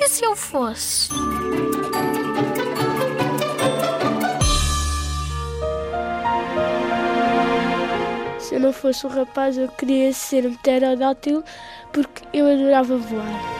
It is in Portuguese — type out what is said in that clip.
E se eu fosse? Se eu não fosse um rapaz, eu queria ser um pterodáctilo porque eu adorava voar.